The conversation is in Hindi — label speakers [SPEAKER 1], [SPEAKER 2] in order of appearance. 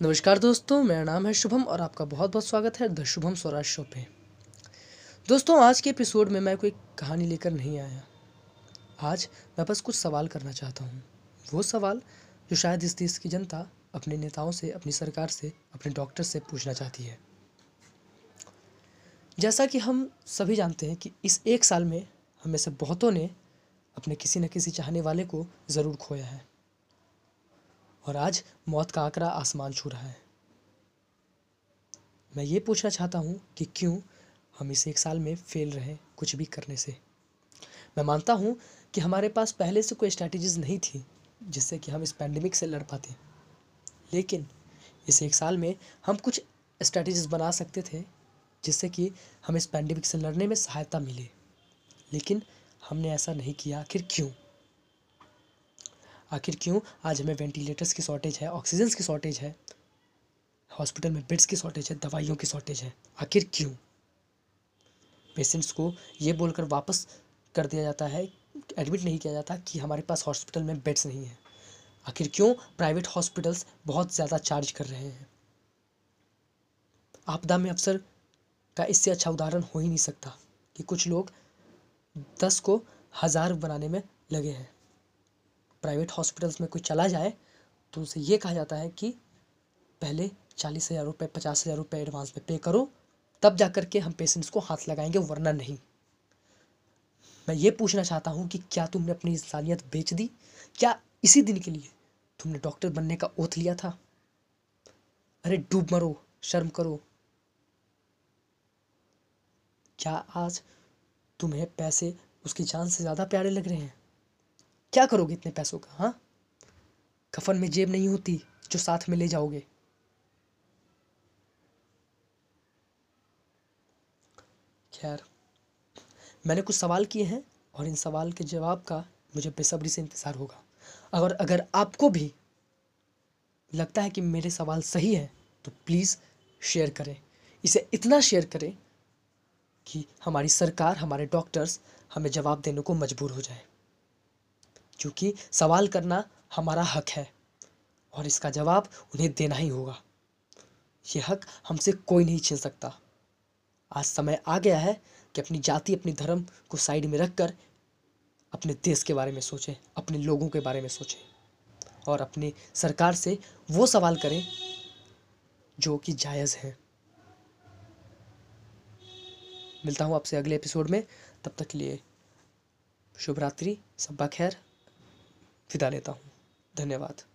[SPEAKER 1] नमस्कार दोस्तों, मेरा नाम है शुभम और आपका बहुत बहुत स्वागत है द शुभम स्वराज शो पे। दोस्तों, आज के एपिसोड में मैं कोई कहानी लेकर नहीं आया। आज मैं बस कुछ सवाल करना चाहता हूँ। वो सवाल, जो शायद इस देश की जनता अपने नेताओं से, अपनी सरकार से, अपने डॉक्टर से पूछना चाहती है। जैसा कि हम सभी जानते हैं कि इस एक साल में हमें से बहुतों ने अपने किसी न किसी चाहने वाले को ज़रूर खोया है। और आज मौत का आंकड़ा आसमान छू रहा है। मैं ये पूछना चाहता हूँ कि क्यों हम इस एक साल में फेल रहे कुछ भी करने से। मैं मानता हूँ कि हमारे पास पहले से कोई स्ट्रैटेजीज नहीं थी जिससे कि हम इस पैंडमिक से लड़ पाते। लेकिन इस एक साल में हम कुछ स्ट्रैटेजीज बना सकते थे जिससे कि हम इस पैंडमिक से लड़ने में सहायता मिले। लेकिन हमने ऐसा नहीं किया, आखिर क्यों? आखिर क्यों? आज हमें वेंटिलेटर्स की शॉर्टेज है ऑक्सीजन की शॉर्टेज है हॉस्पिटल में बेड्स की शॉर्टेज है, दवाइयों की शॉर्टेज है। आखिर क्यों? पेशेंट्स को ये बोलकर वापस कर दिया जाता है एडमिट नहीं किया जाता कि हमारे पास हॉस्पिटल में बेड्स नहीं है। आखिर क्यों? प्राइवेट हॉस्पिटल्स बहुत ज़्यादा चार्ज कर रहे हैं। आपदा में अफसर का इससे अच्छा उदाहरण हो ही नहीं सकता कि कुछ लोग दस को हज़ार बनाने में लगे हैं। प्राइवेट हॉस्पिटल्स में कोई चला जाए तो उसे ये कहा जाता है कि पहले चालीस हज़ार रुपये पचास हज़ार रुपये एडवांस में पे करो, तब जा कर के हम पेशेंट्स को हाथ लगाएँगे, वरना नहीं। मैं ये पूछना चाहता हूँ कि क्या तुमने अपनी इंसानियत बेच दी? क्या इसी दिन के लिए तुमने डॉक्टर बनने का ओथ लिया था? अरे, डूब मरो, शर्म करो। क्या आज तुम्हें पैसे उसकी जान से ज़्यादा प्यारे लग रहे हैं? क्या करोगे इतने पैसों का हाँ? कफन में जेब नहीं होती जो साथ में ले जाओगे। खैर, मैंने कुछ सवाल किए हैं और इन सवाल के जवाब का मुझे बेसब्री से इंतज़ार होगा। अगर अगर आपको भी लगता है कि मेरे सवाल सही है तो प्लीज़ शेयर करें। इसे इतना शेयर करें कि हमारी सरकार, हमारे डॉक्टर्स हमें जवाब देने को मजबूर हो जाए। क्योंकि सवाल करना हमारा हक है और इसका जवाब उन्हें देना ही होगा। ये हक हमसे कोई नहीं छीन सकता। आज समय आ गया है कि अपनी जाति, अपनी धर्म को साइड में रखकर अपने देश के बारे में सोचें, अपने लोगों के बारे में सोचें और अपनी सरकार से वो सवाल करें जो कि जायज़ हैं। मिलता हूँ आपसे अगले एपिसोड में। तब तक के लिए शुभ रात्रि सब्बा खैर। विदा लेता हूँ। धन्यवाद।